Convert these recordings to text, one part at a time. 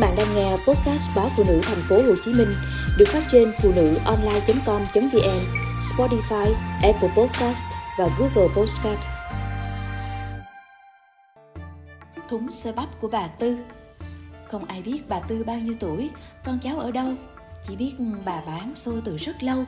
bạn đang nghe podcast báo phụ nữ thành phố Hồ Chí Minh được phát trên phụ nữ online.com.vn, Spotify, Apple Podcast và Google Podcast. Thúng xe bắp của bà Tư Không ai biết bà Tư bao nhiêu tuổi, con cháu ở đâu. Chỉ biết bà bán xôi từ rất lâu.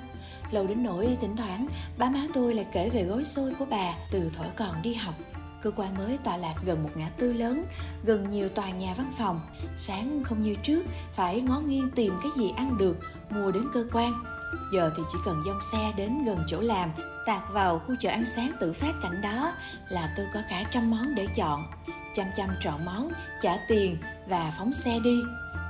Lâu đến nỗi thỉnh thoảng ba má tôi lại kể về gói xôi của bà từ thuở còn đi học Cơ quan mới tọa lạc gần một ngã tư lớn, gần nhiều tòa nhà văn phòng. Sáng không như trước, phải ngó nghiêng tìm cái gì ăn được, mua đến cơ quan. Giờ thì chỉ cần dông xe đến gần chỗ làm, tạt vào khu chợ ăn sáng tự phát cảnh đó là tôi có cả trăm món để chọn. Chăm chăm chọn món, trả tiền và phóng xe đi.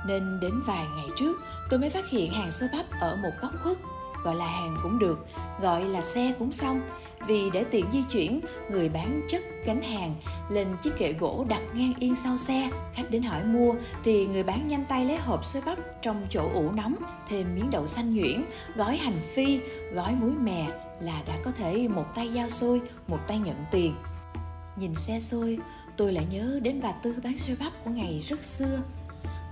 Nên đến vài ngày trước, tôi mới phát hiện hàng xôi bắp ở một góc khuất. Gọi là hàng cũng được, gọi là xe cũng xong vì để tiện di chuyển, người bán chất gánh hàng lên chiếc kệ gỗ đặt ngang yên sau xe. Khách đến hỏi mua thì người bán nhanh tay lấy hộp xôi bắp trong chỗ ủ nóng, thêm miếng đậu xanh nhuyễn, gói hành phi, gói muối mè là đã có thể một tay giao xôi, một tay nhận tiền. Nhìn xe xôi, tôi lại nhớ đến bà Tư bán xôi bắp của ngày rất xưa.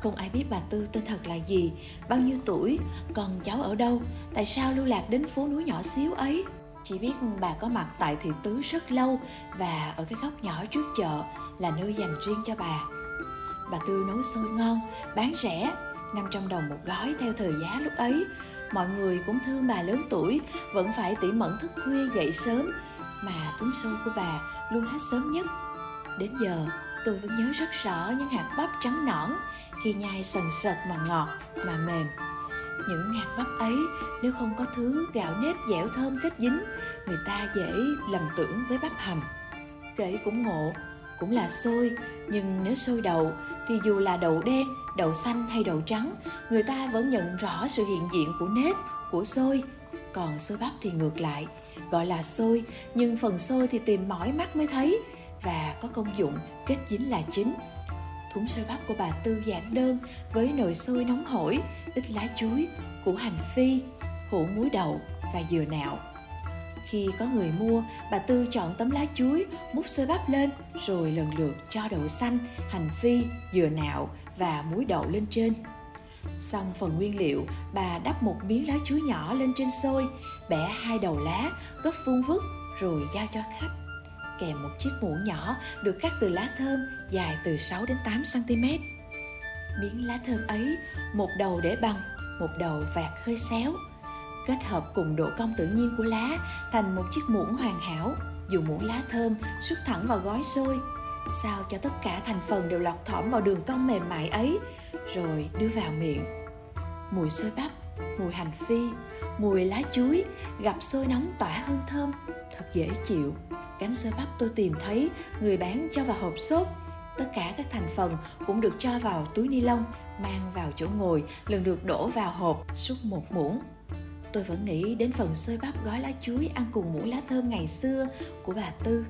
Không ai biết bà Tư tên thật là gì, bao nhiêu tuổi, còn cháu ở đâu, tại sao lưu lạc đến phố núi nhỏ xíu ấy chỉ biết bà có mặt tại thị tứ rất lâu và ở cái góc nhỏ trước chợ là nơi dành riêng cho bà. Bà Tư nấu xôi ngon, bán rẻ, 500 đồng một gói theo thời giá lúc ấy. Mọi người cũng thương bà lớn tuổi, vẫn phải tỉ mẩn thức khuya dậy sớm, mà túm xôi của bà luôn hết sớm nhất. Đến giờ, tôi vẫn nhớ rất rõ những hạt bắp trắng nõn khi nhai sần sật mà ngọt, mà mềm. Những hạt bắp ấy nếu không có thứ gạo nếp dẻo thơm kết dính người ta dễ lầm tưởng với bắp hầm. Kể cũng ngộ cũng là xôi nhưng nếu xôi đậu thì dù là đậu đen đậu xanh hay đậu trắng người ta vẫn nhận rõ sự hiện diện của nếp của xôi. Còn xôi bắp thì ngược lại gọi là xôi nhưng phần xôi thì tìm mỏi mắt mới thấy và có công dụng kết dính là chính thúng xôi bắp của bà Tư giản đơn với nồi sôi nóng hổi, ít lá chuối, củ hành phi, hũ muối đậu và dừa nạo. Khi có người mua, bà Tư chọn tấm lá chuối, múc xôi bắp lên, rồi lần lượt cho đậu xanh, hành phi, dừa nạo và muối đậu lên trên. Xong phần nguyên liệu, bà đắp một miếng lá chuối nhỏ lên trên xôi, bẻ hai đầu lá, gấp vuông vức rồi giao cho khách kèm một chiếc muỗng nhỏ được cắt từ lá thơm dài từ 6 đến 8 cm. Miếng lá thơm ấy, một đầu để bằng, một đầu vạt hơi xéo. Kết hợp cùng độ cong tự nhiên của lá thành một chiếc muỗng hoàn hảo, dùng muỗng lá thơm xúc thẳng vào gói xôi, sao cho tất cả thành phần đều lọt thỏm vào đường cong mềm mại ấy, rồi đưa vào miệng. Mùi xôi bắp, mùi hành phi, mùi lá chuối gặp sôi nóng tỏa hương thơm, thật dễ chịu. Cánh xôi bắp tôi tìm thấy người bán cho vào hộp xốp. Tất cả các thành phần cũng được cho vào túi ni lông mang vào chỗ ngồi lần lượt đổ vào hộp xúc một muỗng. Tôi vẫn nghĩ đến phần xôi bắp gói lá chuối ăn cùng muỗng lá thơm ngày xưa của bà tư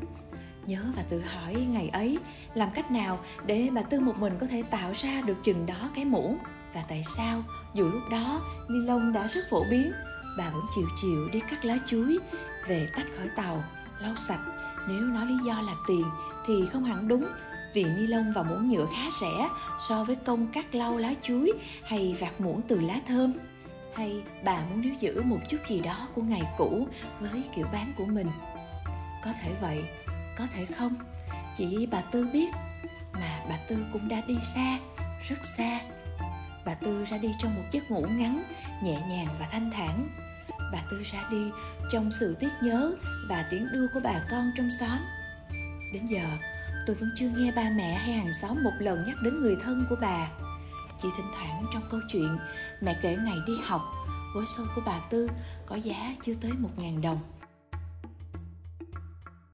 nhớ và tự hỏi ngày ấy, làm cách nào để bà tư một mình có thể tạo ra được chừng đó cái mũ? Và tại sao, dù lúc đó ni lông đã rất phổ biến, bà vẫn chịu chịu đi cắt lá chuối, về tách khỏi tàu, lau sạch. Nếu nói lý do là tiền thì không hẳn đúng, vì ni lông và muỗng nhựa khá rẻ so với công cắt lau lá chuối hay vạt muỗng từ lá thơm. Hay bà muốn níu giữ một chút gì đó của ngày cũ với kiểu bán của mình? Có thể vậy có thể không chỉ bà tư biết mà bà tư cũng đã đi xa rất xa bà tư ra đi trong một giấc ngủ ngắn nhẹ nhàng và thanh thản bà Tư ra đi trong sự tiếc nhớ và tiếng đưa của bà con trong xóm. Đến giờ, tôi vẫn chưa nghe ba mẹ hay hàng xóm một lần nhắc đến người thân của bà. Chỉ thỉnh thoảng trong câu chuyện, mẹ kể ngày đi học, gói xôi của bà Tư có giá chưa tới một ngàn đồng.